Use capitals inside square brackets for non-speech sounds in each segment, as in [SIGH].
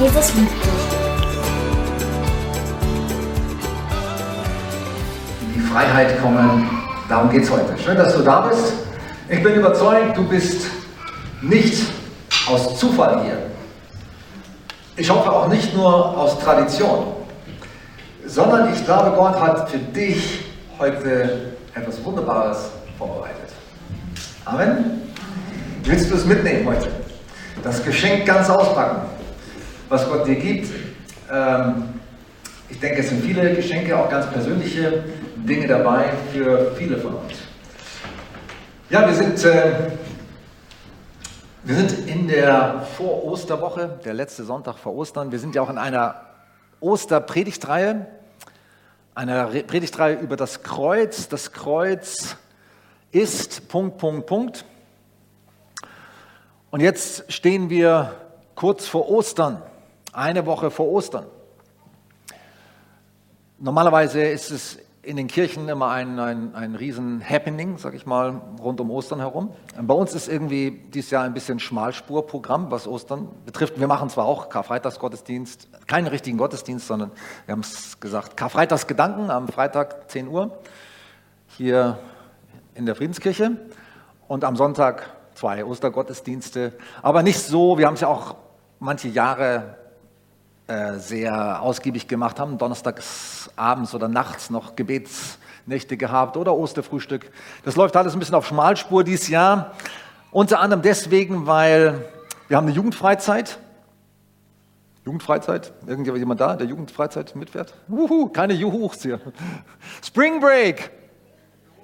Jesus liebt dich. In die Freiheit kommen, darum geht es heute. Schön, dass du da bist. Ich bin überzeugt, du bist nicht aus Zufall hier. Ich hoffe auch nicht nur aus Tradition, sondern ich glaube, Gott hat für dich heute etwas Wunderbares vorbereitet. Amen. Willst du es mitnehmen heute? Das Geschenk ganz auspacken, was Gott dir gibt. Ähm, ich denke, es sind viele Geschenke, auch ganz persönliche Dinge dabei für viele von uns. Ja, wir sind, äh, wir sind in der Vor-Osterwoche, der letzte Sonntag vor Ostern. Wir sind ja auch in einer Osterpredigtreihe, einer Re Predigtreihe über das Kreuz. Das Kreuz ist Punkt, Punkt, Punkt. Und jetzt stehen wir kurz vor Ostern, eine Woche vor Ostern. Normalerweise ist es in den Kirchen immer ein, ein, ein riesen Happening, sag ich mal, rund um Ostern herum. Bei uns ist irgendwie dieses Jahr ein bisschen Schmalspurprogramm, was Ostern betrifft. Wir machen zwar auch Karfreitagsgottesdienst, keinen richtigen Gottesdienst, sondern wir haben es gesagt, Karfreitagsgedanken am Freitag 10 Uhr hier in der Friedenskirche und am Sonntag zwei Ostergottesdienste. Aber nicht so, wir haben es ja auch manche Jahre äh, sehr ausgiebig gemacht, haben donnerstags abends oder nachts noch Gebetsnächte gehabt oder Osterfrühstück. Das läuft alles ein bisschen auf Schmalspur dieses Jahr. Unter anderem deswegen, weil wir haben eine Jugendfreizeit. Jugendfreizeit? Irgendjemand da, der Jugendfreizeit mitfährt? Wuhu, keine Juhuchs hier. Spring Break.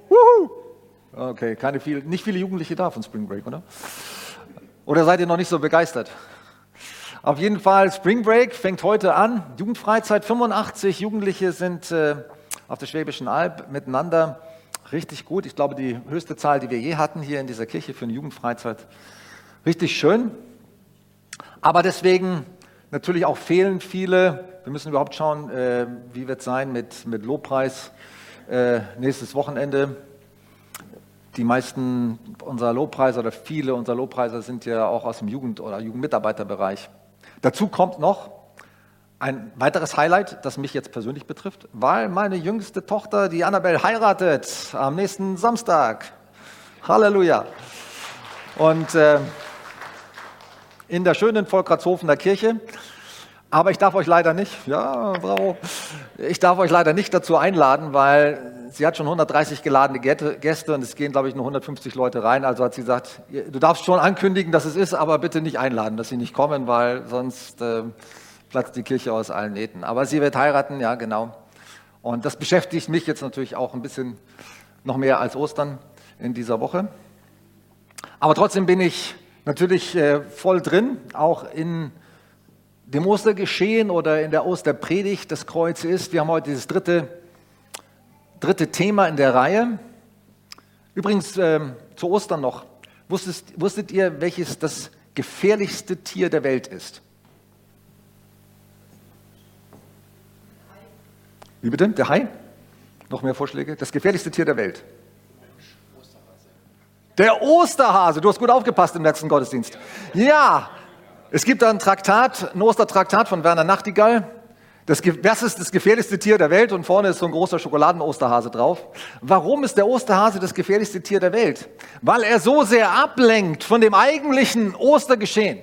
Wuhu. Okay, keine viel, nicht viele Jugendliche da von Spring Break, oder? Oder seid ihr noch nicht so begeistert? Auf jeden Fall, Spring Break fängt heute an. Jugendfreizeit, 85 Jugendliche sind äh, auf der Schwäbischen Alb miteinander. Richtig gut. Ich glaube, die höchste Zahl, die wir je hatten hier in dieser Kirche für eine Jugendfreizeit. Richtig schön. Aber deswegen natürlich auch fehlen viele. Wir müssen überhaupt schauen, äh, wie wird es sein mit, mit Lobpreis äh, nächstes Wochenende. Die meisten unserer Lobpreiser oder viele unserer Lobpreiser sind ja auch aus dem Jugend- oder Jugendmitarbeiterbereich. Dazu kommt noch ein weiteres Highlight, das mich jetzt persönlich betrifft, weil meine jüngste Tochter, die Annabelle, heiratet am nächsten Samstag. Halleluja. Und äh, in der schönen Volkratshofener Kirche. Aber ich darf euch leider nicht, ja, bravo, ich darf euch leider nicht dazu einladen, weil sie hat schon 130 geladene Gäste und es gehen, glaube ich, nur 150 Leute rein. Also hat sie gesagt, du darfst schon ankündigen, dass es ist, aber bitte nicht einladen, dass sie nicht kommen, weil sonst äh, platzt die Kirche aus allen Nähten. Aber sie wird heiraten, ja, genau. Und das beschäftigt mich jetzt natürlich auch ein bisschen noch mehr als Ostern in dieser Woche. Aber trotzdem bin ich natürlich äh, voll drin, auch in dem Ostergeschehen oder in der Osterpredigt. Das Kreuz ist, wir haben heute dieses dritte dritte Thema in der Reihe. Übrigens äh, zu Ostern noch. Wusstet, wusstet ihr, welches das gefährlichste Tier der Welt ist? Wie bitte? Der Hai? Noch mehr Vorschläge? Das gefährlichste Tier der Welt. Der Osterhase. Du hast gut aufgepasst im letzten Gottesdienst. Ja, es gibt da ein Traktat, ein Ostertraktat von Werner Nachtigall. Das, das ist das gefährlichste Tier der Welt und vorne ist so ein großer Schokoladen-Osterhase drauf. Warum ist der Osterhase das gefährlichste Tier der Welt? Weil er so sehr ablenkt von dem eigentlichen Ostergeschehen,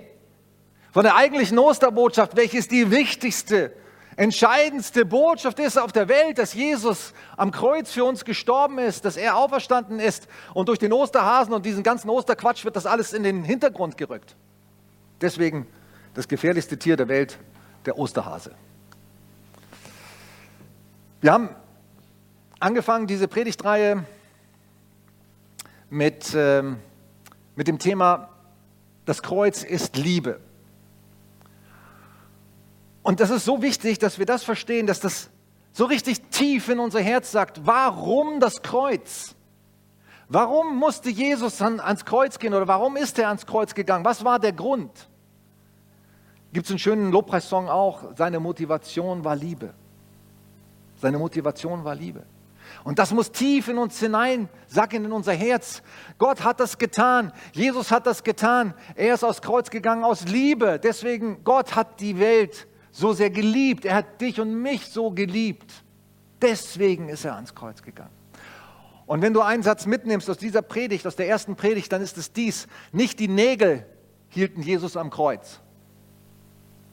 von der eigentlichen Osterbotschaft, welches die wichtigste, entscheidendste Botschaft ist auf der Welt, dass Jesus am Kreuz für uns gestorben ist, dass er auferstanden ist und durch den Osterhasen und diesen ganzen Osterquatsch wird das alles in den Hintergrund gerückt. Deswegen das gefährlichste Tier der Welt, der Osterhase. Wir haben angefangen, diese Predigtreihe mit, ähm, mit dem Thema, das Kreuz ist Liebe. Und das ist so wichtig, dass wir das verstehen, dass das so richtig tief in unser Herz sagt, warum das Kreuz? Warum musste Jesus an, ans Kreuz gehen oder warum ist er ans Kreuz gegangen? Was war der Grund? Gibt es einen schönen Lobpreissong auch, seine Motivation war Liebe. Seine Motivation war Liebe. Und das muss tief in uns hinein sacken, in unser Herz. Gott hat das getan. Jesus hat das getan. Er ist aufs Kreuz gegangen aus Liebe. Deswegen, Gott hat die Welt so sehr geliebt. Er hat dich und mich so geliebt. Deswegen ist er ans Kreuz gegangen. Und wenn du einen Satz mitnimmst aus dieser Predigt, aus der ersten Predigt, dann ist es dies. Nicht die Nägel hielten Jesus am Kreuz,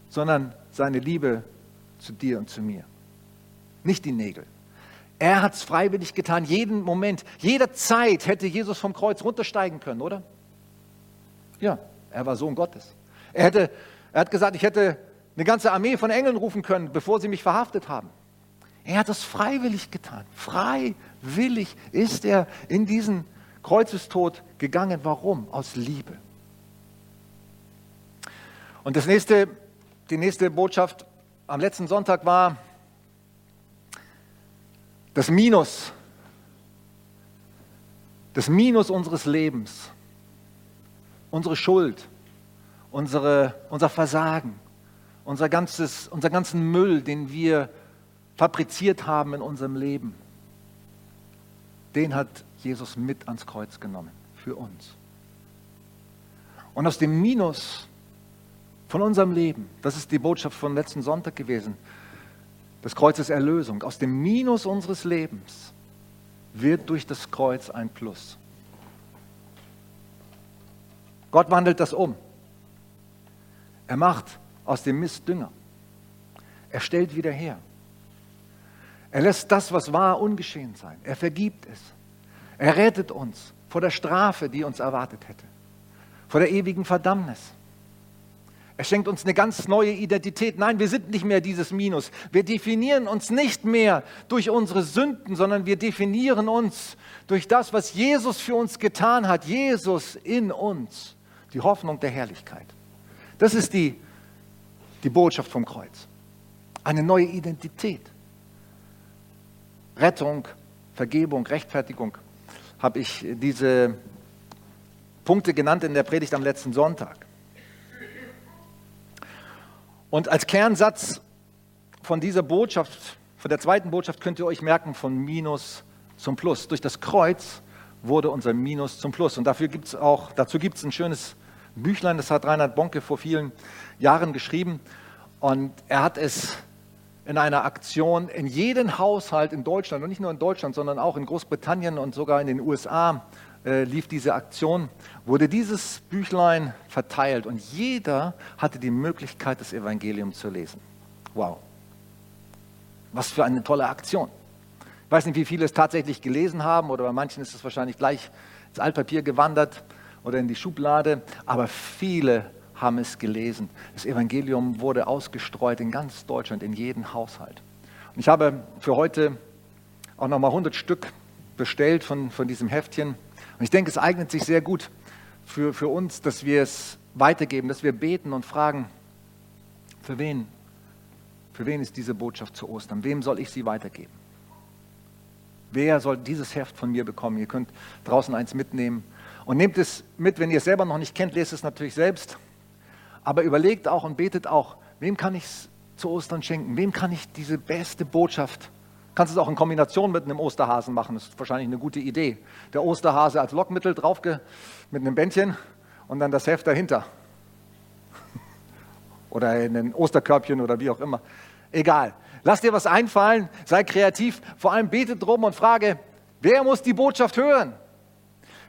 sondern seine Liebe zu dir und zu mir. Nicht die Nägel. Er hat es freiwillig getan, jeden Moment, jederzeit hätte Jesus vom Kreuz runtersteigen können, oder? Ja, er war Sohn Gottes. Er, hätte, er hat gesagt, ich hätte eine ganze Armee von Engeln rufen können, bevor sie mich verhaftet haben. Er hat es freiwillig getan. Freiwillig ist er in diesen Kreuzestod gegangen. Warum? Aus Liebe. Und das nächste, die nächste Botschaft am letzten Sonntag war das Minus, das Minus unseres Lebens, unsere Schuld, unsere, unser Versagen, unser ganzes, unser ganzen Müll, den wir fabriziert haben in unserem Leben, den hat Jesus mit ans Kreuz genommen für uns. Und aus dem Minus von unserem Leben, das ist die Botschaft von letzten Sonntag gewesen, das Kreuz ist Erlösung. Aus dem Minus unseres Lebens wird durch das Kreuz ein Plus. Gott wandelt das um. Er macht aus dem Mist Dünger. Er stellt wieder her. Er lässt das, was war, ungeschehen sein. Er vergibt es. Er rettet uns vor der Strafe, die uns erwartet hätte, vor der ewigen Verdammnis. Er schenkt uns eine ganz neue Identität. Nein, wir sind nicht mehr dieses Minus. Wir definieren uns nicht mehr durch unsere Sünden, sondern wir definieren uns durch das, was Jesus für uns getan hat. Jesus in uns, die Hoffnung der Herrlichkeit. Das ist die, die Botschaft vom Kreuz. Eine neue Identität. Rettung, Vergebung, Rechtfertigung, habe ich diese Punkte genannt in der Predigt am letzten Sonntag. Und als Kernsatz von dieser Botschaft, von der zweiten Botschaft könnt ihr euch merken, von Minus zum Plus. Durch das Kreuz wurde unser Minus zum Plus. Und dafür gibt's auch, dazu gibt es ein schönes Büchlein, das hat Reinhard Bonke vor vielen Jahren geschrieben. Und er hat es in einer Aktion in jeden Haushalt in Deutschland und nicht nur in Deutschland, sondern auch in Großbritannien und sogar in den USA äh, lief diese Aktion, wurde dieses Büchlein verteilt und jeder hatte die Möglichkeit, das Evangelium zu lesen. Wow. Was für eine tolle Aktion. Ich weiß nicht, wie viele es tatsächlich gelesen haben oder bei manchen ist es wahrscheinlich gleich ins Altpapier gewandert oder in die Schublade, aber viele haben es gelesen. Das Evangelium wurde ausgestreut in ganz Deutschland, in jeden Haushalt. Und ich habe für heute auch nochmal 100 Stück bestellt von, von diesem Heftchen. Und ich denke, es eignet sich sehr gut für, für uns, dass wir es weitergeben, dass wir beten und fragen, für wen, für wen ist diese Botschaft zu Ostern? Wem soll ich sie weitergeben? Wer soll dieses Heft von mir bekommen? Ihr könnt draußen eins mitnehmen. Und nehmt es mit, wenn ihr es selber noch nicht kennt, lest es natürlich selbst. Aber überlegt auch und betet auch, wem kann ich es zu Ostern schenken? Wem kann ich diese beste Botschaft Kannst es auch in Kombination mit einem Osterhasen machen, das ist wahrscheinlich eine gute Idee. Der Osterhase als Lockmittel drauf mit einem Bändchen und dann das Heft dahinter. [LAUGHS] Oder in ein Osterkörbchen oder wie auch immer. Egal. Lass dir was einfallen, sei kreativ, vor allem bete drum und frage, wer muss die Botschaft hören?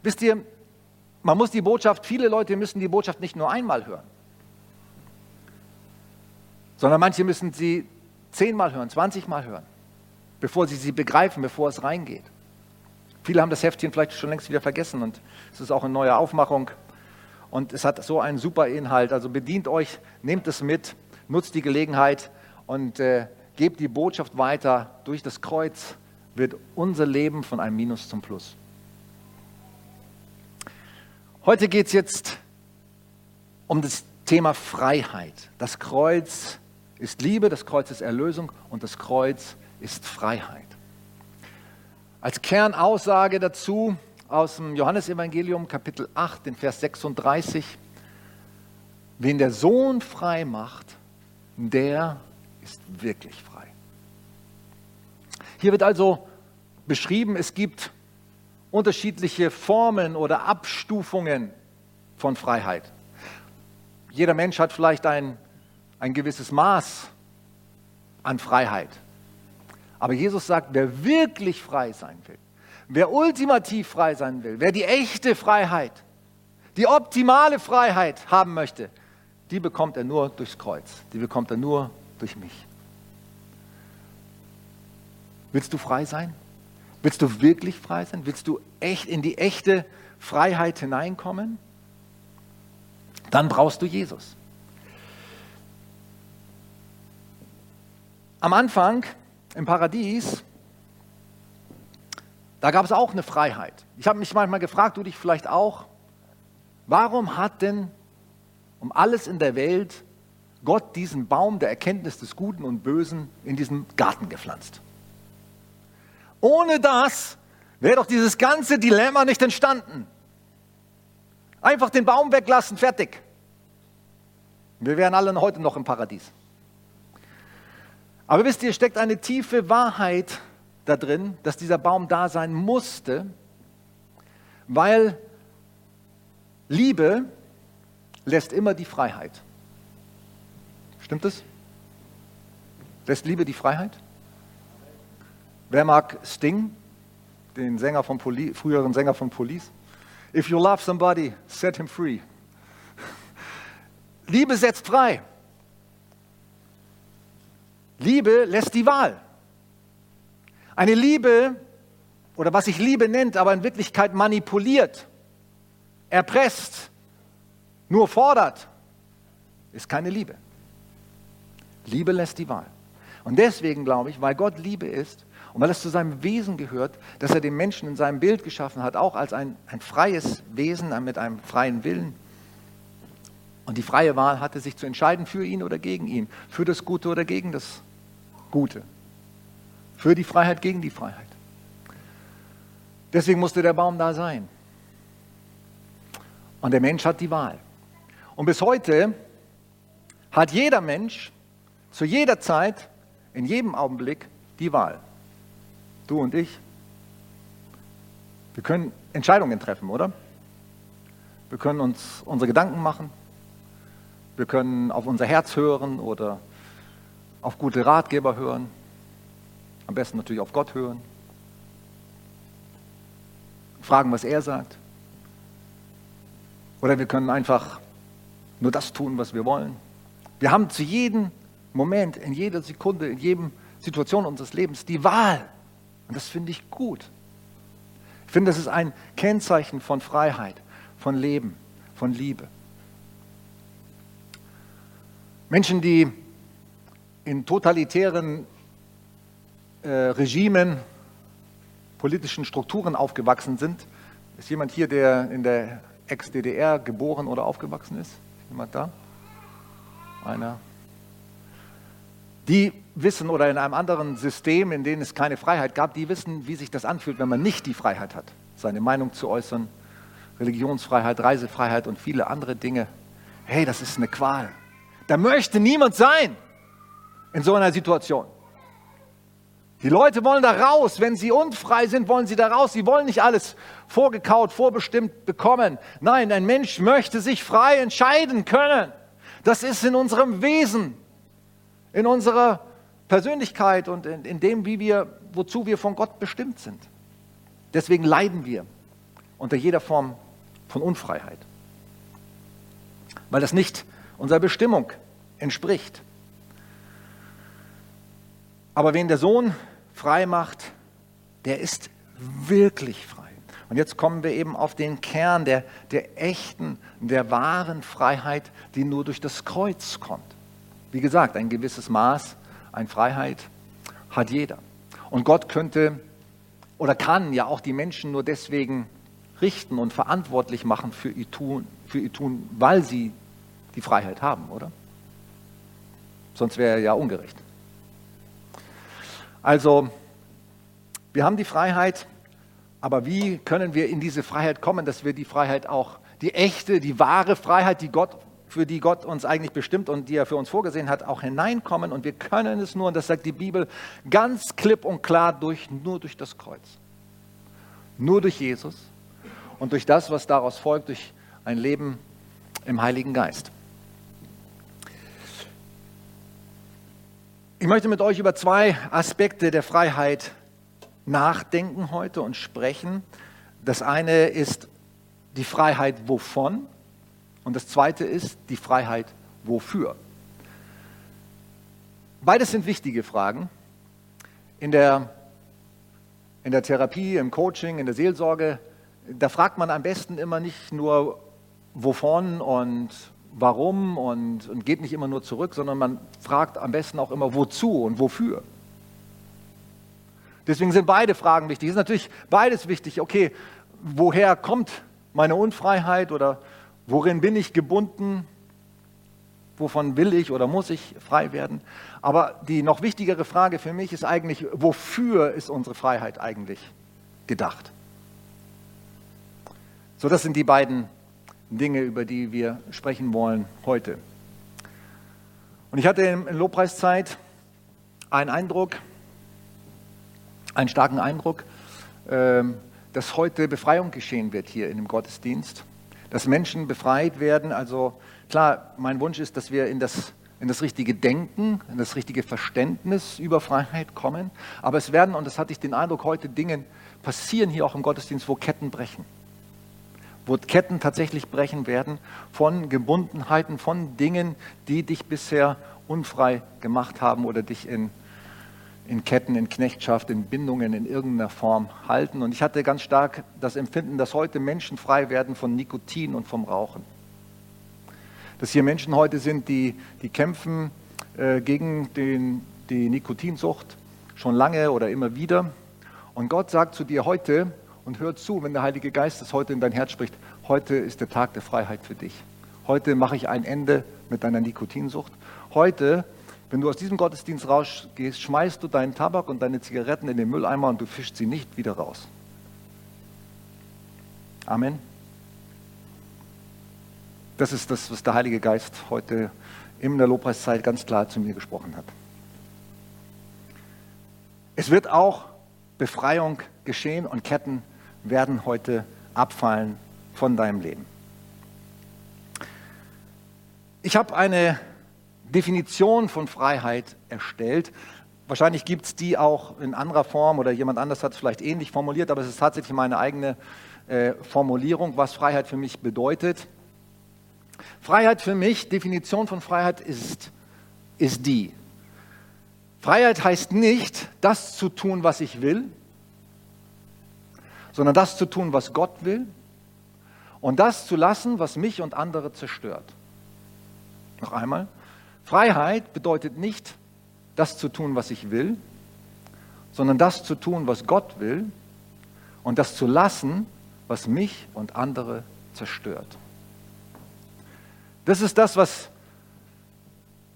Wisst ihr, man muss die Botschaft, viele Leute müssen die Botschaft nicht nur einmal hören sondern manche müssen sie zehnmal hören, zwanzigmal hören, bevor sie sie begreifen, bevor es reingeht. Viele haben das Heftchen vielleicht schon längst wieder vergessen und es ist auch eine neue Aufmachung und es hat so einen super Inhalt. Also bedient euch, nehmt es mit, nutzt die Gelegenheit und äh, gebt die Botschaft weiter. Durch das Kreuz wird unser Leben von einem Minus zum Plus. Heute geht es jetzt um das Thema Freiheit. Das Kreuz ist Liebe, das Kreuz ist Erlösung und das Kreuz ist Freiheit. Als Kernaussage dazu aus dem Johannesevangelium Kapitel 8, den Vers 36, wen der Sohn frei macht, der ist wirklich frei. Hier wird also beschrieben, es gibt unterschiedliche Formen oder Abstufungen von Freiheit. Jeder Mensch hat vielleicht ein, ein gewisses Maß an Freiheit. Aber Jesus sagt, wer wirklich frei sein will, wer ultimativ frei sein will, wer die echte Freiheit, die optimale Freiheit haben möchte, die bekommt er nur durchs Kreuz, die bekommt er nur durch mich. Willst du frei sein? Willst du wirklich frei sein? Willst du echt in die echte Freiheit hineinkommen? Dann brauchst du Jesus. Am Anfang im Paradies, da gab es auch eine Freiheit. Ich habe mich manchmal gefragt, du dich vielleicht auch, warum hat denn um alles in der Welt Gott diesen Baum der Erkenntnis des Guten und Bösen in diesen Garten gepflanzt? Ohne das wäre doch dieses ganze Dilemma nicht entstanden. Einfach den Baum weglassen, fertig. Wir wären alle heute noch im Paradies. Aber wisst ihr, steckt eine tiefe Wahrheit da drin, dass dieser Baum da sein musste, weil Liebe lässt immer die Freiheit. Stimmt es? Lässt Liebe die Freiheit? Wer mag Sting, den Sänger von Poli früheren Sänger von Police? If you love somebody, set him free. [LAUGHS] Liebe setzt frei. Liebe lässt die Wahl. Eine Liebe, oder was sich Liebe nennt, aber in Wirklichkeit manipuliert, erpresst, nur fordert, ist keine Liebe. Liebe lässt die Wahl. Und deswegen glaube ich, weil Gott Liebe ist und weil es zu seinem Wesen gehört, dass er den Menschen in seinem Bild geschaffen hat, auch als ein, ein freies Wesen mit einem freien Willen. Und die freie Wahl hatte, sich zu entscheiden für ihn oder gegen ihn, für das Gute oder gegen das Gute, für die Freiheit gegen die Freiheit. Deswegen musste der Baum da sein. Und der Mensch hat die Wahl. Und bis heute hat jeder Mensch zu jeder Zeit, in jedem Augenblick die Wahl. Du und ich. Wir können Entscheidungen treffen, oder? Wir können uns unsere Gedanken machen. Wir können auf unser Herz hören oder auf gute Ratgeber hören. Am besten natürlich auf Gott hören. Fragen, was er sagt. Oder wir können einfach nur das tun, was wir wollen. Wir haben zu jedem Moment, in jeder Sekunde, in jeder Situation unseres Lebens die Wahl. Und das finde ich gut. Ich finde, das ist ein Kennzeichen von Freiheit, von Leben, von Liebe. Menschen, die in totalitären äh, Regimen, politischen Strukturen aufgewachsen sind. Ist jemand hier, der in der Ex-DDR geboren oder aufgewachsen ist? Jemand da? Einer? Die wissen, oder in einem anderen System, in dem es keine Freiheit gab, die wissen, wie sich das anfühlt, wenn man nicht die Freiheit hat, seine Meinung zu äußern, Religionsfreiheit, Reisefreiheit und viele andere Dinge. Hey, das ist eine Qual. Da möchte niemand sein in so einer Situation. Die Leute wollen da raus. Wenn sie unfrei sind, wollen sie da raus. Sie wollen nicht alles vorgekaut, vorbestimmt bekommen. Nein, ein Mensch möchte sich frei entscheiden können. Das ist in unserem Wesen, in unserer Persönlichkeit und in, in dem, wie wir, wozu wir von Gott bestimmt sind. Deswegen leiden wir unter jeder Form von Unfreiheit, weil das nicht unserer Bestimmung entspricht. Aber wen der Sohn frei macht, der ist wirklich frei. Und jetzt kommen wir eben auf den Kern der, der echten, der wahren Freiheit, die nur durch das Kreuz kommt. Wie gesagt, ein gewisses Maß an Freiheit hat jeder. Und Gott könnte oder kann ja auch die Menschen nur deswegen richten und verantwortlich machen für ihr Tun, für ihr Tun weil sie die Freiheit haben, oder? Sonst wäre er ja ungerecht. Also, wir haben die Freiheit, aber wie können wir in diese Freiheit kommen, dass wir die Freiheit auch, die echte, die wahre Freiheit, die Gott für die Gott uns eigentlich bestimmt und die er für uns vorgesehen hat, auch hineinkommen. Und wir können es nur, und das sagt die Bibel ganz klipp und klar, durch, nur durch das Kreuz. Nur durch Jesus und durch das, was daraus folgt, durch ein Leben im Heiligen Geist. Ich möchte mit euch über zwei Aspekte der Freiheit nachdenken heute und sprechen. Das eine ist die Freiheit wovon und das zweite ist die Freiheit wofür. Beides sind wichtige Fragen. In der, in der Therapie, im Coaching, in der Seelsorge, da fragt man am besten immer nicht nur wovon und warum und, und geht nicht immer nur zurück, sondern man fragt am besten auch immer wozu und wofür. Deswegen sind beide Fragen wichtig. Es ist natürlich beides wichtig. Okay, woher kommt meine Unfreiheit oder worin bin ich gebunden? Wovon will ich oder muss ich frei werden? Aber die noch wichtigere Frage für mich ist eigentlich, wofür ist unsere Freiheit eigentlich gedacht? So, das sind die beiden Dinge, über die wir sprechen wollen heute. Und ich hatte in Lobpreiszeit einen Eindruck, einen starken Eindruck, ähm, dass heute Befreiung geschehen wird hier in dem Gottesdienst, dass Menschen befreit werden. Also klar, mein Wunsch ist, dass wir in das, in das richtige Denken, in das richtige Verständnis über Freiheit kommen. Aber es werden, und das hatte ich den Eindruck, heute Dinge passieren hier auch im Gottesdienst, wo Ketten brechen. Wo Ketten tatsächlich brechen werden von Gebundenheiten, von Dingen, die dich bisher unfrei gemacht haben oder dich in in Ketten, in Knechtschaft, in Bindungen in irgendeiner Form halten. Und ich hatte ganz stark das Empfinden, dass heute Menschen frei werden von Nikotin und vom Rauchen. Dass hier Menschen heute sind, die, die kämpfen äh, gegen den, die Nikotinsucht schon lange oder immer wieder. Und Gott sagt zu dir heute, und hör zu, wenn der Heilige Geist das heute in dein Herz spricht, heute ist der Tag der Freiheit für dich. Heute mache ich ein Ende mit deiner Nikotinsucht. Heute wenn du aus diesem Gottesdienst rausgehst, schmeißt du deinen Tabak und deine Zigaretten in den Mülleimer und du fischst sie nicht wieder raus. Amen. Das ist das, was der Heilige Geist heute in der Lobpreiszeit ganz klar zu mir gesprochen hat. Es wird auch Befreiung geschehen und Ketten werden heute abfallen von deinem Leben. Ich habe eine Definition von Freiheit erstellt. Wahrscheinlich gibt es die auch in anderer Form oder jemand anders hat es vielleicht ähnlich formuliert, aber es ist tatsächlich meine eigene äh, Formulierung, was Freiheit für mich bedeutet. Freiheit für mich, Definition von Freiheit ist, ist die. Freiheit heißt nicht, das zu tun, was ich will, sondern das zu tun, was Gott will und das zu lassen, was mich und andere zerstört. Noch einmal. Freiheit bedeutet nicht, das zu tun, was ich will, sondern das zu tun, was Gott will und das zu lassen, was mich und andere zerstört. Das ist das, was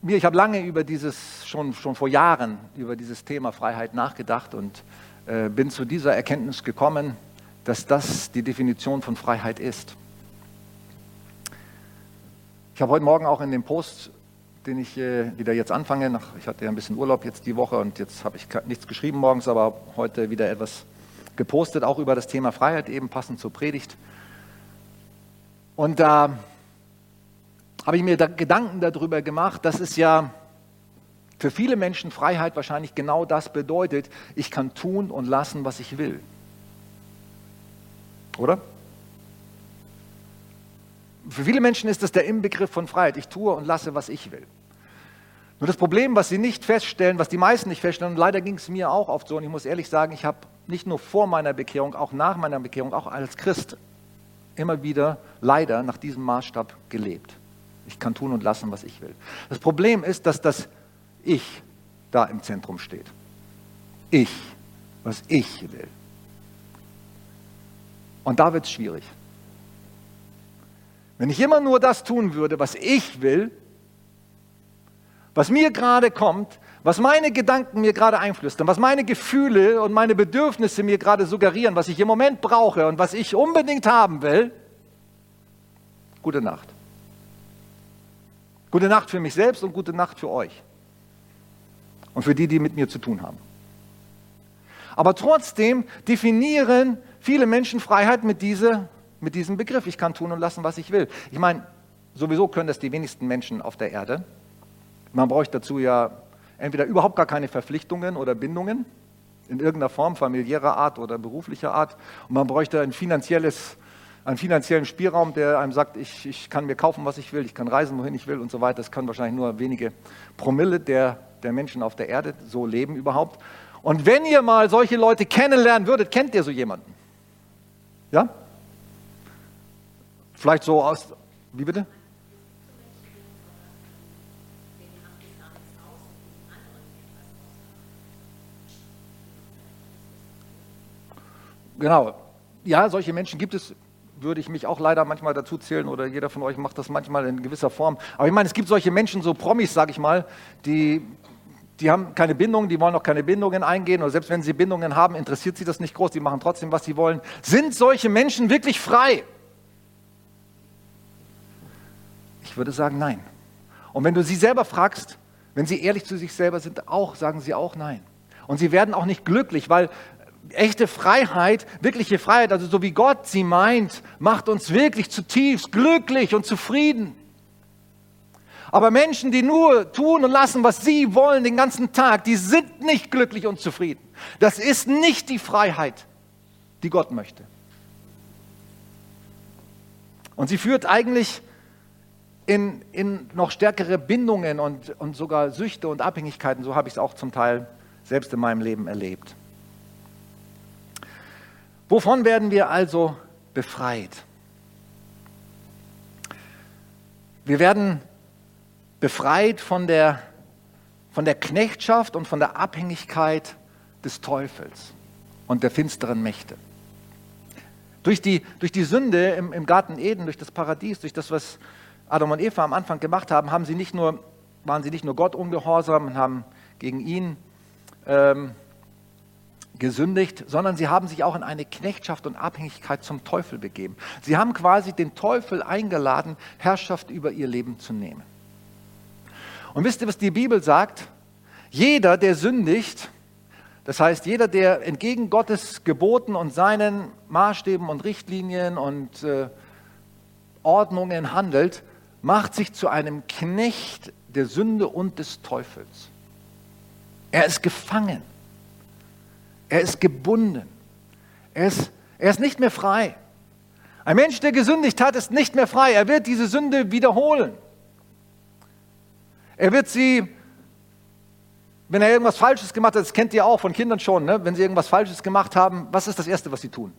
mir, ich habe lange über dieses, schon, schon vor Jahren, über dieses Thema Freiheit nachgedacht und äh, bin zu dieser Erkenntnis gekommen, dass das die Definition von Freiheit ist. Ich habe heute Morgen auch in dem Post den ich äh, wieder jetzt anfange. Nach, ich hatte ja ein bisschen Urlaub jetzt die Woche und jetzt habe ich nichts geschrieben morgens, aber heute wieder etwas gepostet, auch über das Thema Freiheit, eben passend zur Predigt. Und da habe ich mir da Gedanken darüber gemacht, dass es ja für viele Menschen Freiheit wahrscheinlich genau das bedeutet, ich kann tun und lassen, was ich will. Oder? Für viele Menschen ist das der Inbegriff von Freiheit. Ich tue und lasse, was ich will. Nur das Problem, was sie nicht feststellen, was die meisten nicht feststellen, und leider ging es mir auch oft so, und ich muss ehrlich sagen, ich habe nicht nur vor meiner Bekehrung, auch nach meiner Bekehrung, auch als Christ immer wieder leider nach diesem Maßstab gelebt. Ich kann tun und lassen, was ich will. Das Problem ist, dass das Ich da im Zentrum steht. Ich, was ich will. Und da wird es schwierig. Wenn ich immer nur das tun würde, was ich will, was mir gerade kommt, was meine Gedanken mir gerade einflüstern, was meine Gefühle und meine Bedürfnisse mir gerade suggerieren, was ich im Moment brauche und was ich unbedingt haben will, gute Nacht. Gute Nacht für mich selbst und gute Nacht für euch. Und für die, die mit mir zu tun haben. Aber trotzdem definieren viele Menschen Freiheit mit, diese, mit diesem Begriff. Ich kann tun und lassen, was ich will. Ich meine, sowieso können das die wenigsten Menschen auf der Erde. Man braucht dazu ja entweder überhaupt gar keine Verpflichtungen oder Bindungen in irgendeiner Form, familiärer Art oder beruflicher Art. Und man bräuchte ein finanzielles, einen finanziellen Spielraum, der einem sagt, ich, ich kann mir kaufen, was ich will, ich kann reisen, wohin ich will und so weiter. Das können wahrscheinlich nur wenige Promille der, der Menschen auf der Erde so leben überhaupt. Und wenn ihr mal solche Leute kennenlernen würdet, kennt ihr so jemanden? Ja? Vielleicht so aus, wie bitte? Genau. Ja, solche Menschen gibt es, würde ich mich auch leider manchmal dazu zählen oder jeder von euch macht das manchmal in gewisser Form. Aber ich meine, es gibt solche Menschen, so Promis, sage ich mal, die, die haben keine Bindung, die wollen auch keine Bindungen eingehen oder selbst wenn sie Bindungen haben, interessiert sie das nicht groß, die machen trotzdem, was sie wollen. Sind solche Menschen wirklich frei? Ich würde sagen, nein. Und wenn du sie selber fragst, wenn sie ehrlich zu sich selber sind, auch, sagen sie auch nein. Und sie werden auch nicht glücklich, weil echte Freiheit, wirkliche Freiheit, also so wie Gott sie meint, macht uns wirklich zutiefst glücklich und zufrieden. Aber Menschen, die nur tun und lassen, was sie wollen den ganzen Tag, die sind nicht glücklich und zufrieden. Das ist nicht die Freiheit, die Gott möchte. Und sie führt eigentlich in, in noch stärkere Bindungen und, und sogar Süchte und Abhängigkeiten. So habe ich es auch zum Teil selbst in meinem Leben erlebt. Wovon werden wir also befreit? Wir werden befreit von der, von der Knechtschaft und von der Abhängigkeit des Teufels und der finsteren Mächte. Durch die, durch die Sünde im, im Garten Eden, durch das Paradies, durch das, was Adam und Eva am Anfang gemacht haben, haben sie nicht nur, waren sie nicht nur Gott ungehorsam und haben gegen ihn ähm, gesündigt, sondern sie haben sich auch in eine Knechtschaft und Abhängigkeit zum Teufel begeben. Sie haben quasi den Teufel eingeladen, Herrschaft über ihr Leben zu nehmen. Und wisst ihr, was die Bibel sagt? Jeder, der sündigt, das heißt, jeder, der entgegen Gottes Geboten und seinen Maßstäben und Richtlinien und äh, Ordnungen handelt, macht sich zu einem Knecht der Sünde und des Teufels. Er ist gefangen. Er ist gebunden. Er ist, er ist nicht mehr frei. Ein Mensch, der gesündigt hat, ist nicht mehr frei. Er wird diese Sünde wiederholen. Er wird sie, wenn er irgendwas Falsches gemacht hat, das kennt ihr auch von Kindern schon, ne? wenn sie irgendwas Falsches gemacht haben, was ist das Erste, was sie tun?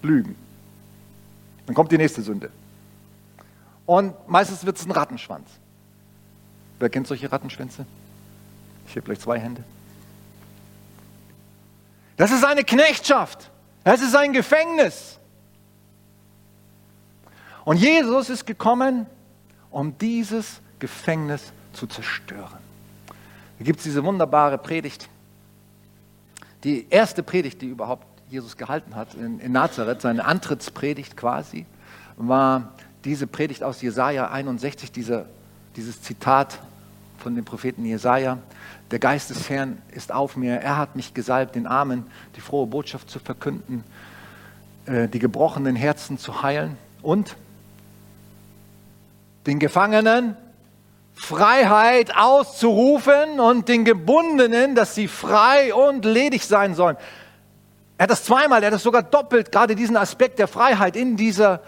Lügen. Dann kommt die nächste Sünde. Und meistens wird es ein Rattenschwanz. Wer kennt solche Rattenschwänze? Ich habe gleich zwei Hände. Das ist eine Knechtschaft. Das ist ein Gefängnis. Und Jesus ist gekommen, um dieses Gefängnis zu zerstören. Da gibt es diese wunderbare Predigt. Die erste Predigt, die überhaupt Jesus gehalten hat in, in Nazareth, seine Antrittspredigt quasi, war diese Predigt aus Jesaja 61, dieser, dieses Zitat von dem Propheten Jesaja. Der Geist des Herrn ist auf mir. Er hat mich gesalbt, den Armen die frohe Botschaft zu verkünden, äh, die gebrochenen Herzen zu heilen und den Gefangenen Freiheit auszurufen und den Gebundenen, dass sie frei und ledig sein sollen. Er hat das zweimal, er hat das sogar doppelt, gerade diesen Aspekt der Freiheit in dieser,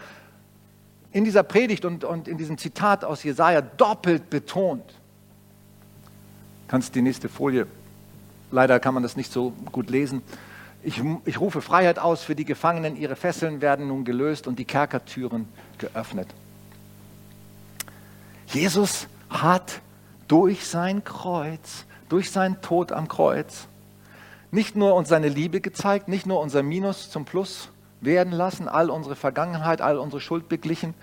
in dieser Predigt und, und in diesem Zitat aus Jesaja doppelt betont. Kannst die nächste Folie, leider kann man das nicht so gut lesen. Ich, ich rufe Freiheit aus für die Gefangenen, ihre Fesseln werden nun gelöst und die Kerkertüren geöffnet. Jesus hat durch sein Kreuz, durch seinen Tod am Kreuz, nicht nur uns seine Liebe gezeigt, nicht nur unser Minus zum Plus werden lassen, all unsere Vergangenheit, all unsere Schuld beglichen,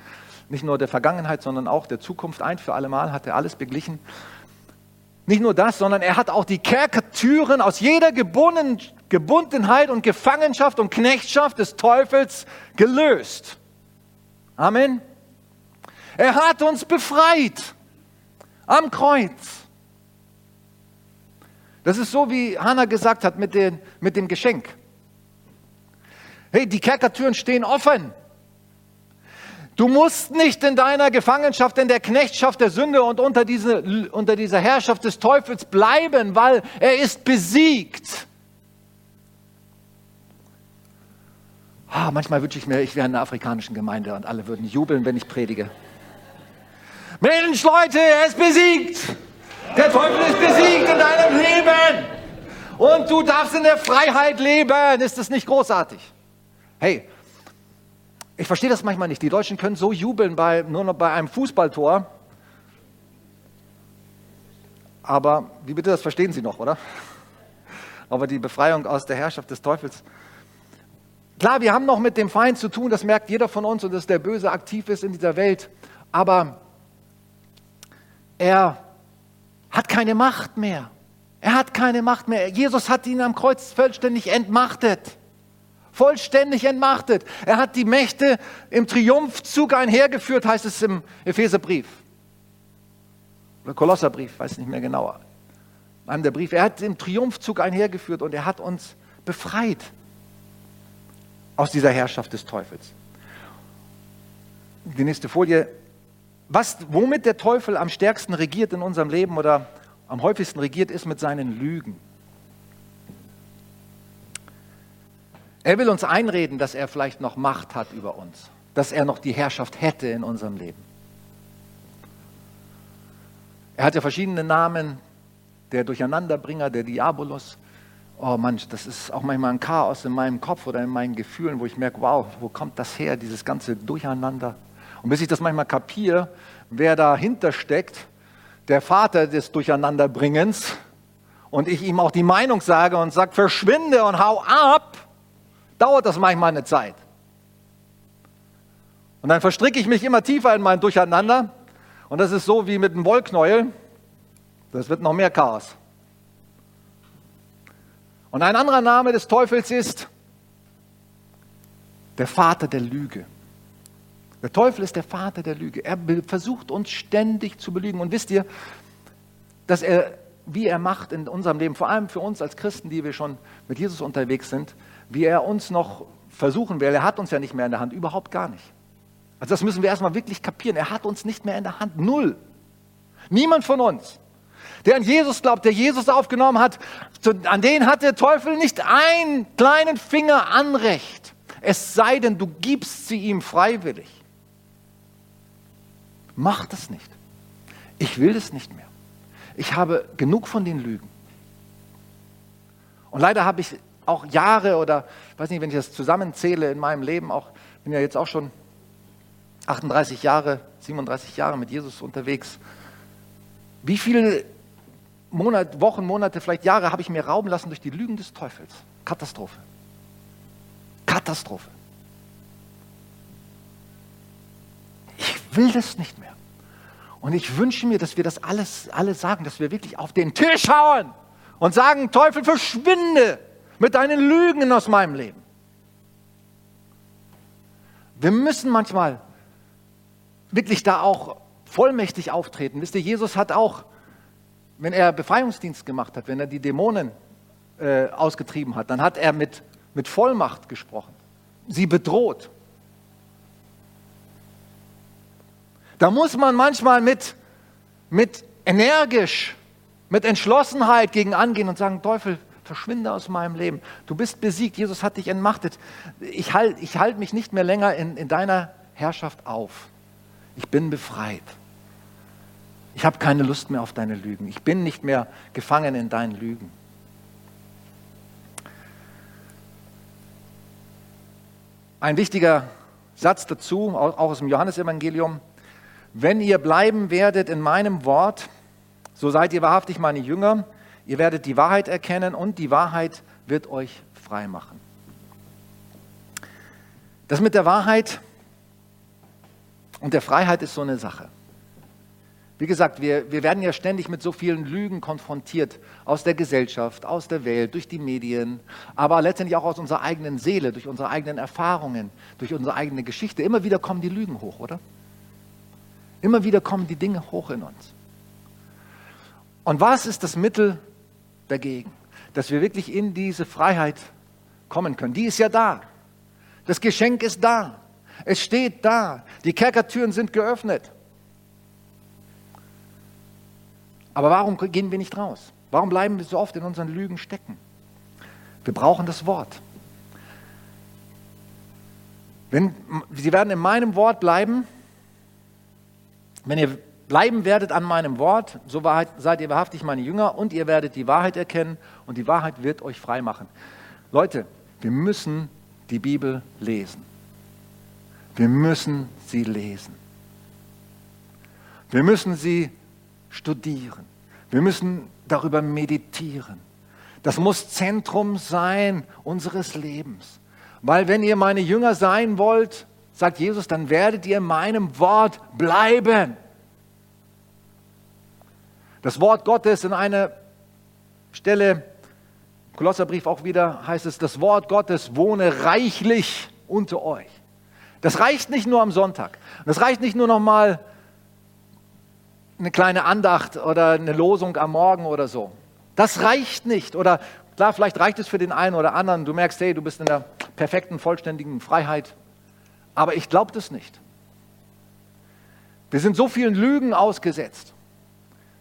nicht nur der Vergangenheit, sondern auch der Zukunft ein für alle Mal hat er alles beglichen, nicht nur das, sondern er hat auch die Kerkertüren aus jeder Gebundenheit und Gefangenschaft und Knechtschaft des Teufels gelöst. Amen. Er hat uns befreit am Kreuz. Das ist so, wie Hannah gesagt hat mit, den, mit dem Geschenk. Hey, die Kerkertüren stehen offen. Du musst nicht in deiner Gefangenschaft, in der Knechtschaft der Sünde und unter, diese, unter dieser Herrschaft des Teufels bleiben, weil er ist besiegt. Ah, manchmal wünsche ich mir, ich wäre in einer afrikanischen Gemeinde und alle würden jubeln, wenn ich predige. Mensch, Leute, er ist besiegt. Der Teufel ist besiegt in deinem Leben. Und du darfst in der Freiheit leben. Ist das nicht großartig? Hey, ich verstehe das manchmal nicht. Die Deutschen können so jubeln bei, nur noch bei einem Fußballtor. Aber, wie bitte, das verstehen Sie noch, oder? Aber die Befreiung aus der Herrschaft des Teufels. Klar, wir haben noch mit dem Feind zu tun, das merkt jeder von uns und dass der Böse aktiv ist in dieser Welt. Aber er hat keine Macht mehr. Er hat keine Macht mehr. Jesus hat ihn am Kreuz vollständig entmachtet vollständig entmachtet. Er hat die Mächte im Triumphzug einhergeführt, heißt es im Epheserbrief. Oder Kolosserbrief, weiß nicht mehr genauer. Einem der Briefe. Er hat im Triumphzug einhergeführt und er hat uns befreit aus dieser Herrschaft des Teufels. Die nächste Folie. Was, womit der Teufel am stärksten regiert in unserem Leben oder am häufigsten regiert, ist mit seinen Lügen. Er will uns einreden, dass er vielleicht noch Macht hat über uns, dass er noch die Herrschaft hätte in unserem Leben. Er hat ja verschiedene Namen, der Durcheinanderbringer, der Diabolus. Oh Mann, das ist auch manchmal ein Chaos in meinem Kopf oder in meinen Gefühlen, wo ich merke, wow, wo kommt das her, dieses ganze Durcheinander? Und bis ich das manchmal kapiere, wer dahinter steckt, der Vater des Durcheinanderbringens, und ich ihm auch die Meinung sage und sage, verschwinde und hau ab, dauert das manchmal eine Zeit. Und dann verstricke ich mich immer tiefer in mein Durcheinander. Und das ist so wie mit einem Wollknäuel. Das wird noch mehr Chaos. Und ein anderer Name des Teufels ist der Vater der Lüge. Der Teufel ist der Vater der Lüge. Er versucht uns ständig zu belügen. Und wisst ihr, dass er, wie er macht in unserem Leben, vor allem für uns als Christen, die wir schon mit Jesus unterwegs sind, wie er uns noch versuchen will. Er hat uns ja nicht mehr in der Hand, überhaupt gar nicht. Also das müssen wir erstmal wirklich kapieren. Er hat uns nicht mehr in der Hand, null. Niemand von uns, der an Jesus glaubt, der Jesus aufgenommen hat, an den hat der Teufel nicht einen kleinen Finger Anrecht. Es sei denn, du gibst sie ihm freiwillig. Mach das nicht. Ich will das nicht mehr. Ich habe genug von den Lügen. Und leider habe ich auch Jahre oder, weiß nicht, wenn ich das zusammenzähle in meinem Leben, auch bin ja jetzt auch schon 38 Jahre, 37 Jahre mit Jesus unterwegs. Wie viele Monate, Wochen, Monate, vielleicht Jahre habe ich mir rauben lassen durch die Lügen des Teufels? Katastrophe. Katastrophe. Will das nicht mehr. Und ich wünsche mir, dass wir das alles alle sagen, dass wir wirklich auf den Tisch hauen und sagen, Teufel, verschwinde mit deinen Lügen aus meinem Leben. Wir müssen manchmal wirklich da auch vollmächtig auftreten. Wisst ihr, Jesus hat auch, wenn er Befreiungsdienst gemacht hat, wenn er die Dämonen äh, ausgetrieben hat, dann hat er mit, mit Vollmacht gesprochen, sie bedroht. Da muss man manchmal mit, mit energisch, mit Entschlossenheit gegen angehen und sagen, Teufel, verschwinde aus meinem Leben. Du bist besiegt, Jesus hat dich entmachtet. Ich halte ich halt mich nicht mehr länger in, in deiner Herrschaft auf. Ich bin befreit. Ich habe keine Lust mehr auf deine Lügen. Ich bin nicht mehr gefangen in deinen Lügen. Ein wichtiger Satz dazu, auch aus dem Johannesevangelium. Wenn ihr bleiben werdet in meinem Wort, so seid ihr wahrhaftig meine Jünger Ihr werdet die Wahrheit erkennen und die Wahrheit wird euch frei machen. Das mit der Wahrheit und der Freiheit ist so eine Sache. Wie gesagt, wir, wir werden ja ständig mit so vielen Lügen konfrontiert aus der Gesellschaft, aus der Welt, durch die Medien, aber letztendlich auch aus unserer eigenen Seele, durch unsere eigenen Erfahrungen, durch unsere eigene Geschichte. Immer wieder kommen die Lügen hoch, oder? Immer wieder kommen die Dinge hoch in uns. Und was ist das Mittel dagegen? Dass wir wirklich in diese Freiheit kommen können. Die ist ja da. Das Geschenk ist da. Es steht da. Die Kerkertüren sind geöffnet. Aber warum gehen wir nicht raus? Warum bleiben wir so oft in unseren Lügen stecken? Wir brauchen das Wort. Wenn, Sie werden in meinem Wort bleiben. Wenn ihr bleiben werdet an meinem Wort, so seid ihr wahrhaftig meine Jünger und ihr werdet die Wahrheit erkennen und die Wahrheit wird euch frei machen. Leute, wir müssen die Bibel lesen. Wir müssen sie lesen. Wir müssen sie studieren. Wir müssen darüber meditieren. Das muss Zentrum sein unseres Lebens. Weil wenn ihr meine Jünger sein wollt, sagt Jesus, dann werdet ihr in meinem Wort bleiben. Das Wort Gottes in einer Stelle, Kolosserbrief auch wieder, heißt es, das Wort Gottes wohne reichlich unter euch. Das reicht nicht nur am Sonntag. Das reicht nicht nur noch mal eine kleine Andacht oder eine Losung am Morgen oder so. Das reicht nicht. Oder klar, vielleicht reicht es für den einen oder anderen. Du merkst, hey, du bist in der perfekten, vollständigen Freiheit. Aber ich glaube das nicht. Wir sind so vielen Lügen ausgesetzt,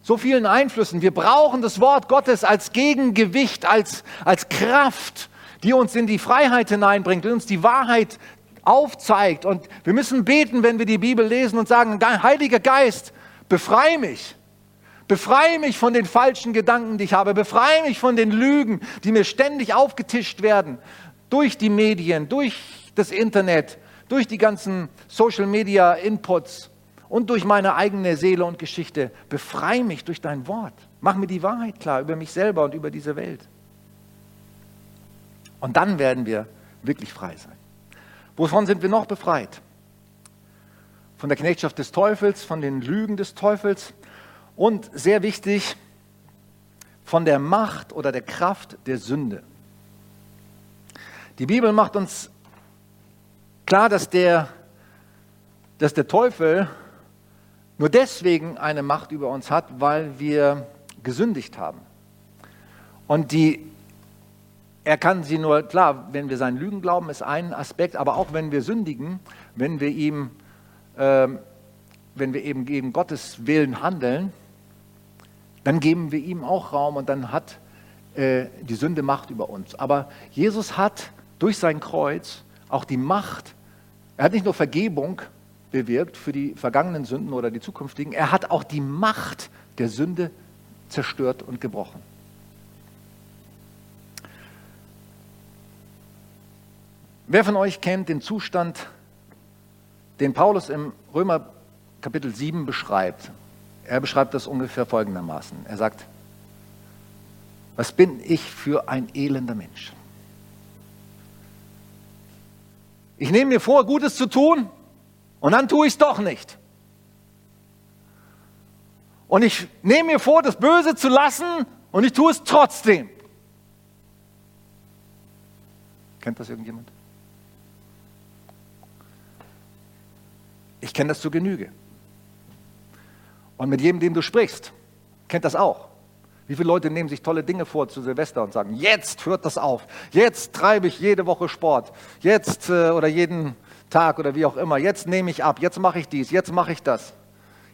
so vielen Einflüssen. Wir brauchen das Wort Gottes als Gegengewicht, als, als Kraft, die uns in die Freiheit hineinbringt, die uns die Wahrheit aufzeigt. Und wir müssen beten, wenn wir die Bibel lesen und sagen, Heiliger Geist, befreie mich. Befreie mich von den falschen Gedanken, die ich habe. Befreie mich von den Lügen, die mir ständig aufgetischt werden durch die Medien, durch das Internet, durch die ganzen Social-Media-Inputs und durch meine eigene Seele und Geschichte. Befreie mich durch dein Wort. Mach mir die Wahrheit klar über mich selber und über diese Welt. Und dann werden wir wirklich frei sein. Wovon sind wir noch befreit? Von der Knechtschaft des Teufels, von den Lügen des Teufels und sehr wichtig, von der Macht oder der Kraft der Sünde. Die Bibel macht uns klar, dass der, dass der Teufel nur deswegen eine Macht über uns hat, weil wir gesündigt haben. Und die er kann sie nur, klar, wenn wir seinen Lügen glauben, ist ein Aspekt, aber auch wenn wir sündigen, wenn wir ihm, äh, wenn wir eben gegen Gottes Willen handeln, dann geben wir ihm auch Raum und dann hat äh, die Sünde Macht über uns. Aber Jesus hat durch sein Kreuz auch die Macht, er hat nicht nur Vergebung bewirkt für die vergangenen Sünden oder die zukünftigen, er hat auch die Macht der Sünde zerstört und gebrochen. Wer von euch kennt den Zustand, den Paulus im Römer Kapitel 7 beschreibt? Er beschreibt das ungefähr folgendermaßen. Er sagt, was bin ich für ein elender Mensch? Ich nehme mir vor, Gutes zu tun und dann tue ich es doch nicht. Und ich nehme mir vor, das Böse zu lassen und ich tue es trotzdem. Kennt das irgendjemand? Ich kenne das zu Genüge. Und mit jedem, dem du sprichst, kennt das auch. Wie viele Leute nehmen sich tolle Dinge vor zu Silvester und sagen, jetzt hört das auf, jetzt treibe ich jede Woche Sport, jetzt äh, oder jeden Tag oder wie auch immer, jetzt nehme ich ab, jetzt mache ich dies, jetzt mache ich das.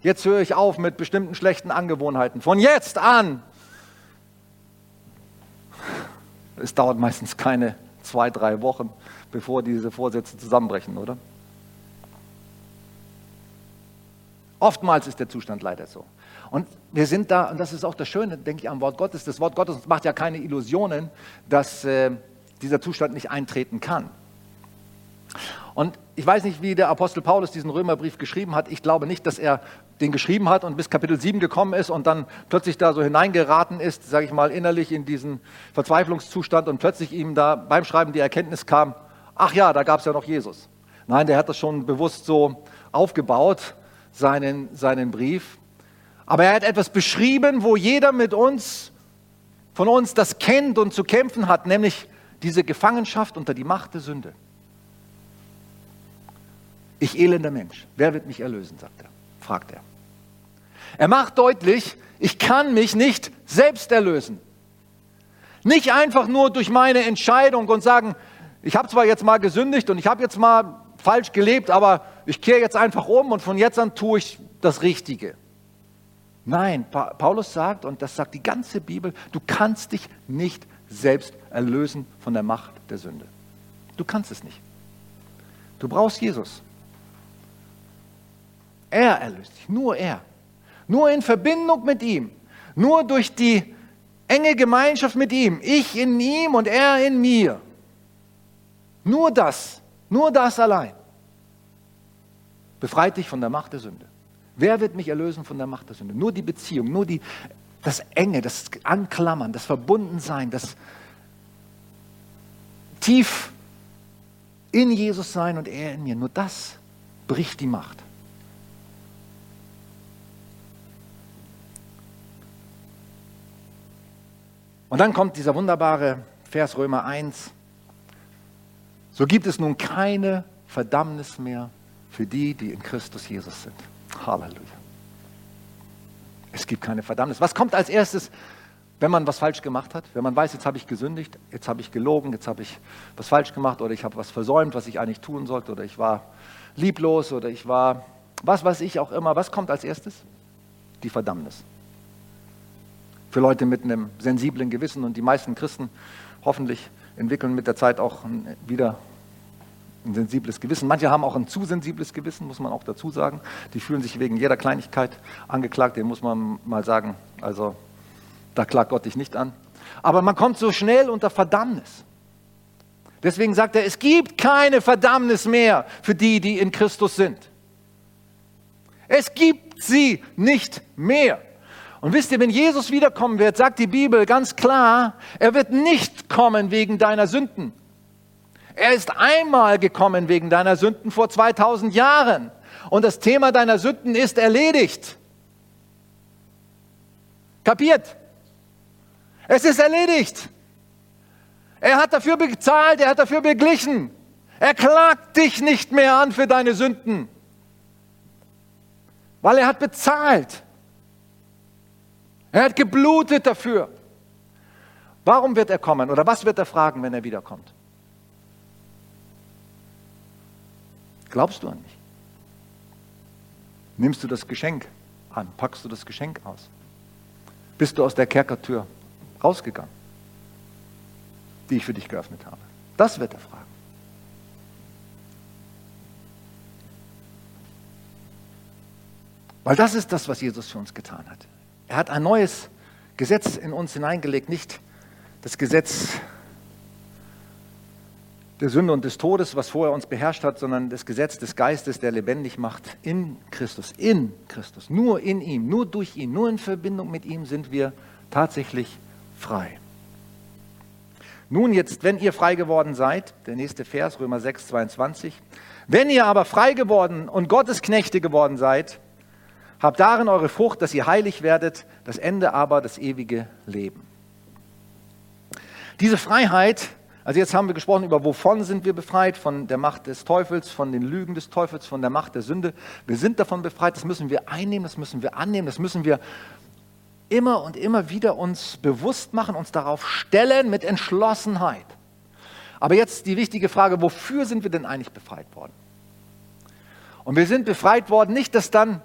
Jetzt höre ich auf mit bestimmten schlechten Angewohnheiten. Von jetzt an. Es dauert meistens keine zwei, drei Wochen, bevor diese Vorsätze zusammenbrechen, oder? Oftmals ist der Zustand leider so. Und wir sind da, und das ist auch das Schöne, denke ich, am Wort Gottes. Das Wort Gottes macht ja keine Illusionen, dass äh, dieser Zustand nicht eintreten kann. Und ich weiß nicht, wie der Apostel Paulus diesen Römerbrief geschrieben hat. Ich glaube nicht, dass er den geschrieben hat und bis Kapitel 7 gekommen ist und dann plötzlich da so hineingeraten ist, sage ich mal, innerlich in diesen Verzweiflungszustand und plötzlich ihm da beim Schreiben die Erkenntnis kam, ach ja, da gab es ja noch Jesus. Nein, der hat das schon bewusst so aufgebaut seinen, seinen Brief. Aber er hat etwas beschrieben, wo jeder mit uns, von uns das kennt und zu kämpfen hat, nämlich diese Gefangenschaft unter die Macht der Sünde. Ich elender Mensch, wer wird mich erlösen, sagt er. fragt er. Er macht deutlich, ich kann mich nicht selbst erlösen. Nicht einfach nur durch meine Entscheidung und sagen, ich habe zwar jetzt mal gesündigt und ich habe jetzt mal falsch gelebt, aber ich kehre jetzt einfach um und von jetzt an tue ich das Richtige. Nein, Paulus sagt, und das sagt die ganze Bibel, du kannst dich nicht selbst erlösen von der Macht der Sünde. Du kannst es nicht. Du brauchst Jesus. Er erlöst dich, nur er. Nur in Verbindung mit ihm, nur durch die enge Gemeinschaft mit ihm, ich in ihm und er in mir. Nur das, nur das allein befreit dich von der Macht der Sünde. Wer wird mich erlösen von der Macht der Sünde? Nur die Beziehung, nur die, das Enge, das Anklammern, das Verbundensein, das tief in Jesus sein und er in mir. Nur das bricht die Macht. Und dann kommt dieser wunderbare Vers Römer 1. So gibt es nun keine Verdammnis mehr für die, die in Christus Jesus sind. Halleluja. Es gibt keine Verdammnis. Was kommt als erstes, wenn man was falsch gemacht hat? Wenn man weiß, jetzt habe ich gesündigt, jetzt habe ich gelogen, jetzt habe ich was falsch gemacht oder ich habe was versäumt, was ich eigentlich tun sollte oder ich war lieblos oder ich war was weiß ich auch immer. Was kommt als erstes? Die Verdammnis für Leute mit einem sensiblen Gewissen und die meisten Christen hoffentlich entwickeln mit der Zeit auch wieder ein sensibles Gewissen. Manche haben auch ein zu sensibles Gewissen, muss man auch dazu sagen. Die fühlen sich wegen jeder Kleinigkeit angeklagt, den muss man mal sagen, also da klagt Gott dich nicht an. Aber man kommt so schnell unter Verdammnis. Deswegen sagt er, es gibt keine Verdammnis mehr für die, die in Christus sind. Es gibt sie nicht mehr. Und wisst ihr, wenn Jesus wiederkommen wird, sagt die Bibel ganz klar, er wird nicht kommen wegen deiner Sünden. Er ist einmal gekommen wegen deiner Sünden vor 2000 Jahren. Und das Thema deiner Sünden ist erledigt. Kapiert? Es ist erledigt. Er hat dafür bezahlt, er hat dafür beglichen. Er klagt dich nicht mehr an für deine Sünden, weil er hat bezahlt. Er hat geblutet dafür. Warum wird er kommen oder was wird er fragen, wenn er wiederkommt? Glaubst du an mich? Nimmst du das Geschenk an? Packst du das Geschenk aus? Bist du aus der Kerkertür rausgegangen, die ich für dich geöffnet habe? Das wird er fragen. Weil das ist das, was Jesus für uns getan hat. Er hat ein neues Gesetz in uns hineingelegt, nicht das Gesetz der Sünde und des Todes, was vorher uns beherrscht hat, sondern das Gesetz des Geistes, der lebendig macht in Christus, in Christus, nur in ihm, nur durch ihn, nur in Verbindung mit ihm sind wir tatsächlich frei. Nun jetzt, wenn ihr frei geworden seid, der nächste Vers, Römer 6, 22, wenn ihr aber frei geworden und Gottes Knechte geworden seid, Habt darin eure Frucht, dass ihr heilig werdet, das Ende aber das ewige Leben. Diese Freiheit, also jetzt haben wir gesprochen über, wovon sind wir befreit, von der Macht des Teufels, von den Lügen des Teufels, von der Macht der Sünde. Wir sind davon befreit, das müssen wir einnehmen, das müssen wir annehmen, das müssen wir immer und immer wieder uns bewusst machen, uns darauf stellen mit Entschlossenheit. Aber jetzt die wichtige Frage, wofür sind wir denn eigentlich befreit worden? Und wir sind befreit worden, nicht, dass dann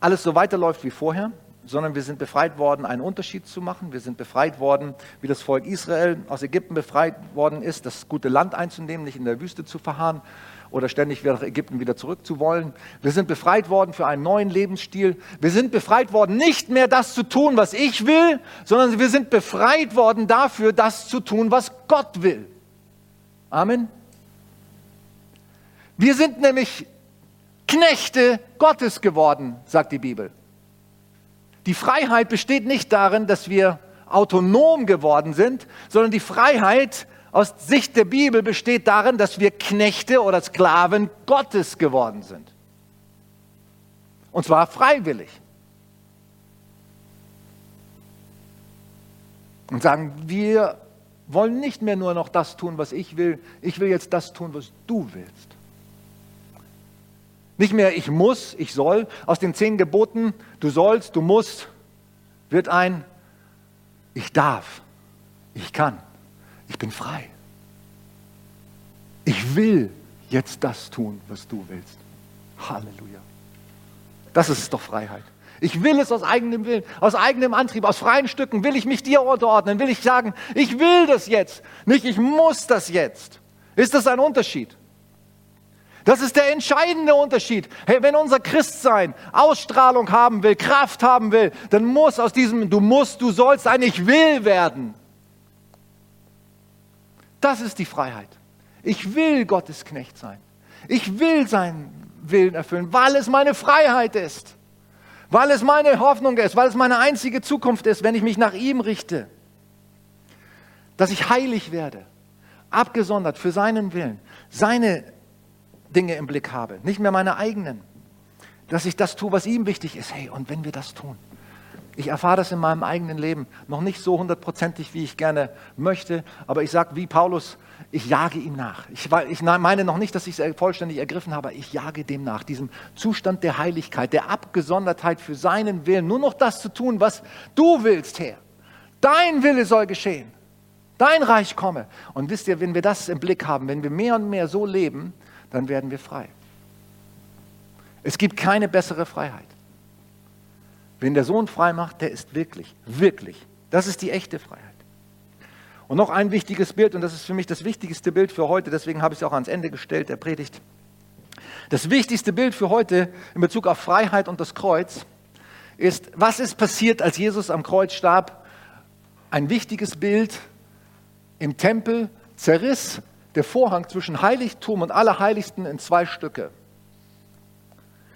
alles so weiterläuft wie vorher, sondern wir sind befreit worden, einen Unterschied zu machen. Wir sind befreit worden, wie das Volk Israel aus Ägypten befreit worden ist, das gute Land einzunehmen, nicht in der Wüste zu verharren oder ständig nach Ägypten wieder zurück zu wollen. Wir sind befreit worden für einen neuen Lebensstil. Wir sind befreit worden, nicht mehr das zu tun, was ich will, sondern wir sind befreit worden dafür, das zu tun, was Gott will. Amen. Wir sind nämlich Knechte Gottes geworden, sagt die Bibel. Die Freiheit besteht nicht darin, dass wir autonom geworden sind, sondern die Freiheit aus Sicht der Bibel besteht darin, dass wir Knechte oder Sklaven Gottes geworden sind. Und zwar freiwillig. Und sagen, wir wollen nicht mehr nur noch das tun, was ich will, ich will jetzt das tun, was du willst. Nicht mehr ich muss, ich soll. Aus den zehn Geboten, du sollst, du musst, wird ein ich darf, ich kann, ich bin frei. Ich will jetzt das tun, was du willst. Halleluja. Das ist doch Freiheit. Ich will es aus eigenem Willen, aus eigenem Antrieb, aus freien Stücken will ich mich dir unterordnen, will ich sagen, ich will das jetzt, nicht ich muss das jetzt. Ist das ein Unterschied? Das ist der entscheidende Unterschied. Hey, wenn unser Christsein Ausstrahlung haben will, Kraft haben will, dann muss aus diesem du musst, du sollst ein ich will werden. Das ist die Freiheit. Ich will Gottes Knecht sein. Ich will seinen Willen erfüllen, weil es meine Freiheit ist. Weil es meine Hoffnung ist, weil es meine einzige Zukunft ist, wenn ich mich nach ihm richte. Dass ich heilig werde, abgesondert für seinen Willen, seine Dinge im Blick habe, nicht mehr meine eigenen. Dass ich das tue, was ihm wichtig ist. Hey, und wenn wir das tun, ich erfahre das in meinem eigenen Leben noch nicht so hundertprozentig, wie ich gerne möchte, aber ich sage wie Paulus, ich jage ihm nach. Ich, ich meine noch nicht, dass ich es vollständig ergriffen habe, ich jage dem nach, diesem Zustand der Heiligkeit, der Abgesondertheit für seinen Willen, nur noch das zu tun, was du willst, Herr. Dein Wille soll geschehen. Dein Reich komme. Und wisst ihr, wenn wir das im Blick haben, wenn wir mehr und mehr so leben, dann werden wir frei. Es gibt keine bessere Freiheit. Wen der Sohn frei macht, der ist wirklich, wirklich. Das ist die echte Freiheit. Und noch ein wichtiges Bild, und das ist für mich das wichtigste Bild für heute, deswegen habe ich es auch ans Ende gestellt, der Predigt. Das wichtigste Bild für heute in Bezug auf Freiheit und das Kreuz ist, was ist passiert, als Jesus am Kreuz starb? Ein wichtiges Bild im Tempel zerriss der Vorhang zwischen Heiligtum und Allerheiligsten in zwei Stücke.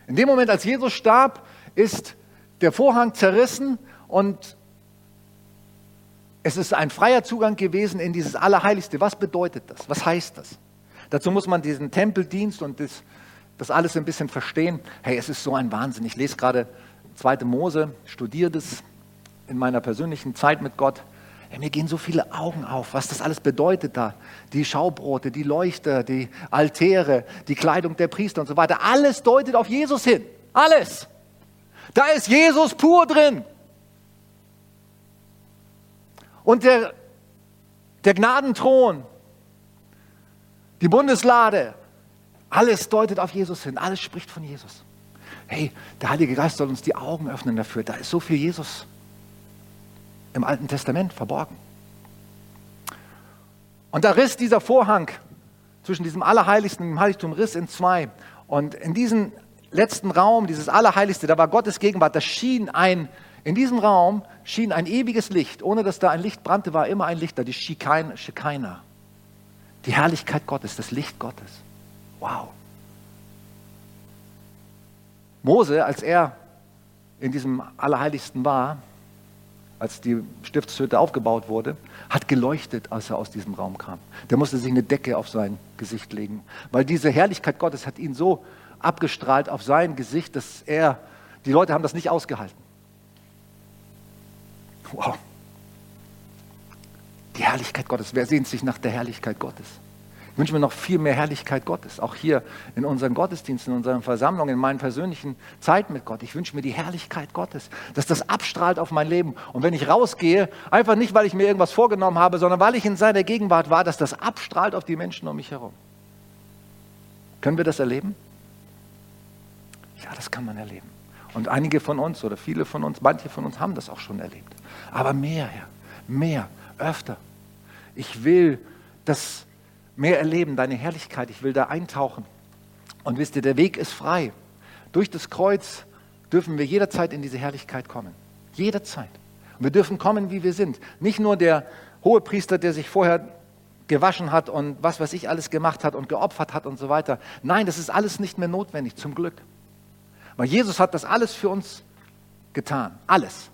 In dem Moment, als Jesus starb, ist der Vorhang zerrissen und es ist ein freier Zugang gewesen in dieses Allerheiligste. Was bedeutet das? Was heißt das? Dazu muss man diesen Tempeldienst und das, das alles ein bisschen verstehen. Hey, es ist so ein Wahnsinn. Ich lese gerade 2. Mose, studiere das in meiner persönlichen Zeit mit Gott. Hey, mir gehen so viele Augen auf, was das alles bedeutet da. Die Schaubrote, die Leuchter, die Altäre, die Kleidung der Priester und so weiter. Alles deutet auf Jesus hin. Alles. Da ist Jesus pur drin. Und der, der Gnadenthron, die Bundeslade, alles deutet auf Jesus hin. Alles spricht von Jesus. Hey, der Heilige Geist soll uns die Augen öffnen dafür. Da ist so viel Jesus im Alten Testament verborgen. Und da riss dieser Vorhang zwischen diesem Allerheiligsten und dem Heiligtum riss in zwei. Und in diesem letzten Raum, dieses Allerheiligste, da war Gottes Gegenwart, da schien ein, in diesem Raum schien ein ewiges Licht, ohne dass da ein Licht brannte, war immer ein Licht da, die Shekinah. Die Herrlichkeit Gottes, das Licht Gottes. Wow. Mose, als er in diesem Allerheiligsten war, als die Stiftshütte aufgebaut wurde, hat geleuchtet, als er aus diesem Raum kam. Der musste sich eine Decke auf sein Gesicht legen, weil diese Herrlichkeit Gottes hat ihn so abgestrahlt auf sein Gesicht, dass er, die Leute haben das nicht ausgehalten. Wow. Die Herrlichkeit Gottes. Wer sehnt sich nach der Herrlichkeit Gottes? Wünsche mir noch viel mehr Herrlichkeit Gottes, auch hier in unseren Gottesdiensten, in unseren Versammlungen, in meinen persönlichen Zeit mit Gott. Ich wünsche mir die Herrlichkeit Gottes, dass das abstrahlt auf mein Leben. Und wenn ich rausgehe, einfach nicht, weil ich mir irgendwas vorgenommen habe, sondern weil ich in seiner Gegenwart war, dass das abstrahlt auf die Menschen um mich herum. Können wir das erleben? Ja, das kann man erleben. Und einige von uns oder viele von uns, manche von uns haben das auch schon erlebt. Aber mehr, Herr, mehr, öfter. Ich will, dass mehr erleben, deine Herrlichkeit. Ich will da eintauchen. Und wisst ihr, der Weg ist frei. Durch das Kreuz dürfen wir jederzeit in diese Herrlichkeit kommen. Jederzeit. Und wir dürfen kommen, wie wir sind. Nicht nur der hohe Priester, der sich vorher gewaschen hat und was weiß ich alles gemacht hat und geopfert hat und so weiter. Nein, das ist alles nicht mehr notwendig, zum Glück. Weil Jesus hat das alles für uns getan. Alles.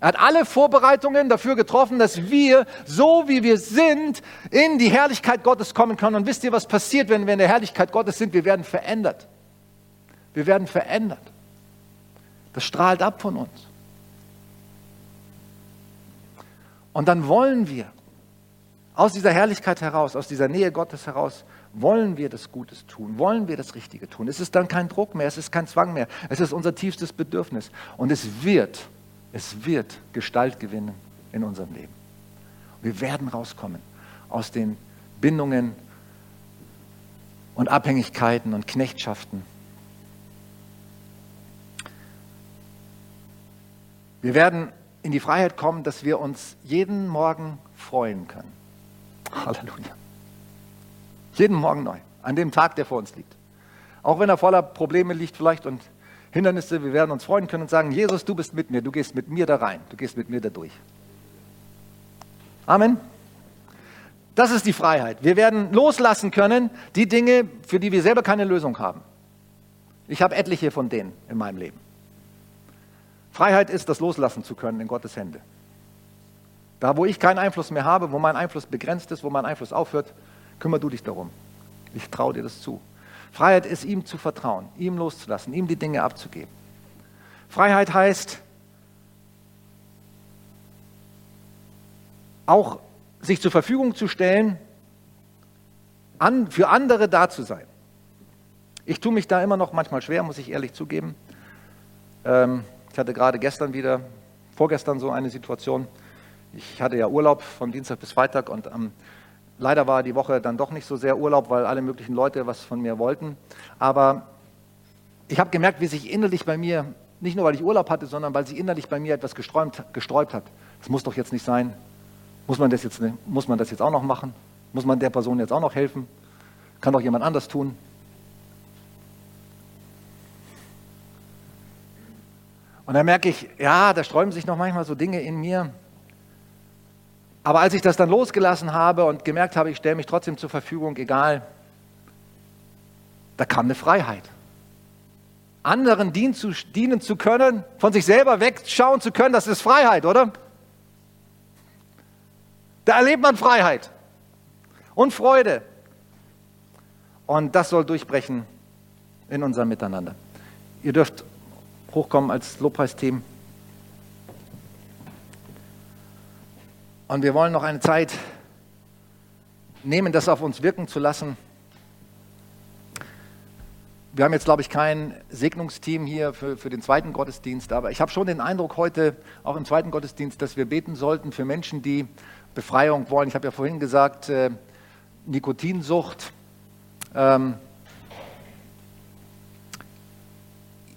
Er hat alle Vorbereitungen dafür getroffen, dass wir, so wie wir sind, in die Herrlichkeit Gottes kommen können. Und wisst ihr, was passiert, wenn wir in der Herrlichkeit Gottes sind? Wir werden verändert. Wir werden verändert. Das strahlt ab von uns. Und dann wollen wir Aus dieser Herrlichkeit heraus, aus dieser Nähe Gottes heraus, wollen wir das Gutes tun, wollen wir das Richtige tun. Es ist dann kein Druck mehr, es ist kein Zwang mehr, es ist unser tiefstes Bedürfnis. Und es wird, es wird Gestalt gewinnen in unserem Leben. Wir werden rauskommen aus den Bindungen und Abhängigkeiten und Knechtschaften. Wir werden in die Freiheit kommen, dass wir uns jeden Morgen freuen können. Halleluja. Jeden Morgen neu, an dem Tag, der vor uns liegt. Auch wenn er voller Probleme liegt vielleicht und Hindernisse, wir werden uns freuen können und sagen, Jesus, du bist mit mir, du gehst mit mir da rein, du gehst mit mir da durch. Amen. Das ist die Freiheit. Wir werden loslassen können, die Dinge, für die wir selber keine Lösung haben. Ich habe etliche von denen in meinem Leben. Freiheit ist, das loslassen zu können in Gottes Hände. Da, wo ich keinen Einfluss mehr habe, wo mein Einfluss begrenzt ist, wo mein Einfluss aufhört, kümmere du dich darum. Ich traue dir das zu. Freiheit ist, ihm zu vertrauen, ihm loszulassen, ihm die Dinge abzugeben. Freiheit heißt, auch sich zur Verfügung zu stellen, an, für andere da zu sein. Ich tue mich da immer noch manchmal schwer, muss ich ehrlich zugeben. Ähm, ich hatte gerade gestern wieder, vorgestern so eine Situation. Ich hatte ja Urlaub von Dienstag bis Freitag und ähm, leider war die Woche dann doch nicht so sehr Urlaub, weil alle möglichen Leute was von mir wollten. Aber ich habe gemerkt, wie sich innerlich bei mir, nicht nur weil ich Urlaub hatte, sondern weil sich innerlich bei mir etwas gesträumt, gesträubt hat. Das muss doch jetzt nicht sein. Muss man, das jetzt, muss man das jetzt auch noch machen? Muss man der Person jetzt auch noch helfen? Kann doch jemand anders tun? Und dann merke ich, ja, da sträuben sich noch manchmal so Dinge in mir. Aber als ich das dann losgelassen habe und gemerkt habe, ich stelle mich trotzdem zur Verfügung, egal, da kam eine Freiheit. Anderen dienen zu, dienen zu können, von sich selber wegschauen zu können, das ist Freiheit, oder? Da erlebt man Freiheit und Freude. Und das soll durchbrechen in unserem Miteinander. Ihr dürft hochkommen als Lobpreisteam. Und wir wollen noch eine Zeit nehmen, das auf uns wirken zu lassen. Wir haben jetzt, glaube ich, kein Segnungsteam hier für, für den zweiten Gottesdienst, aber ich habe schon den Eindruck heute, auch im zweiten Gottesdienst, dass wir beten sollten für Menschen, die Befreiung wollen. Ich habe ja vorhin gesagt, äh, Nikotinsucht. Ähm,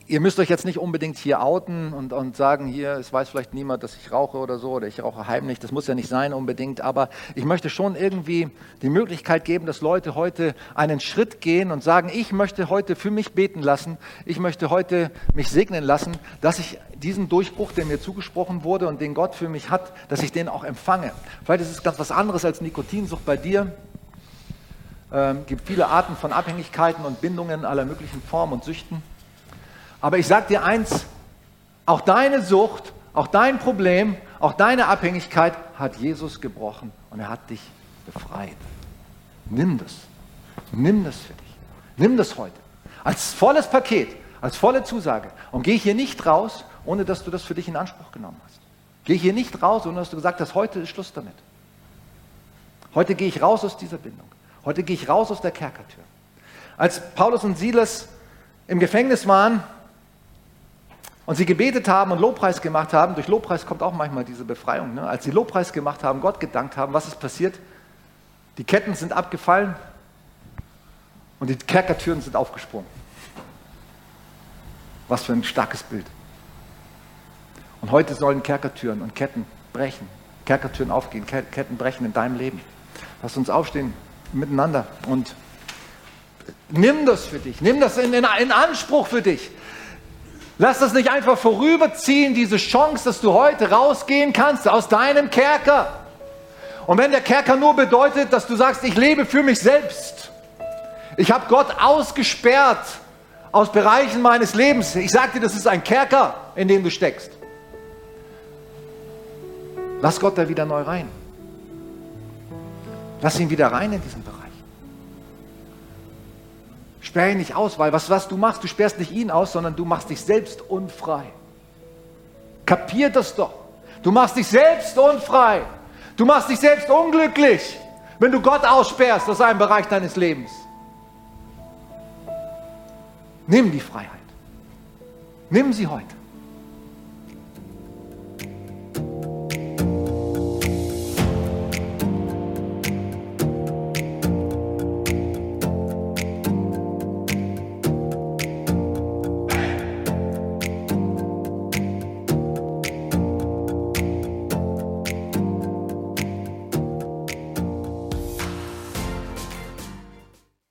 ihr müsst euch jetzt nicht unbedingt hier outen und, und, sagen, hier, es weiß vielleicht niemand, dass ich rauche oder so, oder ich rauche heimlich, das muss ja nicht sein unbedingt, aber ich möchte schon irgendwie die Möglichkeit geben, dass Leute heute einen Schritt gehen und sagen, ich möchte heute für mich beten lassen, ich möchte heute mich segnen lassen, dass ich diesen Durchbruch, der mir zugesprochen wurde und den Gott für mich hat, dass ich den auch empfange. Vielleicht ist es ganz was anderes als Nikotinsucht bei dir. Ähm, gibt viele Arten von Abhängigkeiten und Bindungen aller möglichen Formen und Süchten. Aber ich sage dir eins, auch deine Sucht, auch dein Problem, auch deine Abhängigkeit hat Jesus gebrochen und er hat dich befreit. Nimm das. Nimm das für dich. Nimm das heute. Als volles Paket, als volle Zusage. Und geh hier nicht raus, ohne dass du das für dich in Anspruch genommen hast. Geh hier nicht raus, ohne dass du gesagt hast, heute ist Schluss damit. Heute gehe ich raus aus dieser Bindung. Heute gehe ich raus aus der Kerkertür. Als Paulus und Silas im Gefängnis waren, und sie gebetet haben und Lobpreis gemacht haben, durch Lobpreis kommt auch manchmal diese Befreiung. Ne? Als sie Lobpreis gemacht haben, Gott gedankt haben, was ist passiert? Die Ketten sind abgefallen und die Kerkertüren sind aufgesprungen. Was für ein starkes Bild. Und heute sollen Kerkertüren und Ketten brechen, Kerkertüren aufgehen, Ketten brechen in deinem Leben. Lass uns aufstehen miteinander und nimm das für dich, nimm das in, in, in Anspruch für dich. Lass das nicht einfach vorüberziehen, diese Chance, dass du heute rausgehen kannst aus deinem Kerker. Und wenn der Kerker nur bedeutet, dass du sagst, ich lebe für mich selbst. Ich habe Gott ausgesperrt aus Bereichen meines Lebens. Ich sage dir, das ist ein Kerker, in dem du steckst. Lass Gott da wieder neu rein. Lass ihn wieder rein in diesen Bereich. Sperr ihn nicht aus, weil was, was du machst, du sperrst nicht ihn aus, sondern du machst dich selbst unfrei. Kapier das doch. Du machst dich selbst unfrei. Du machst dich selbst unglücklich. wenn du Gott aussperrst aus einem Bereich deines Lebens. Nimm die Freiheit. Nimm sie heute.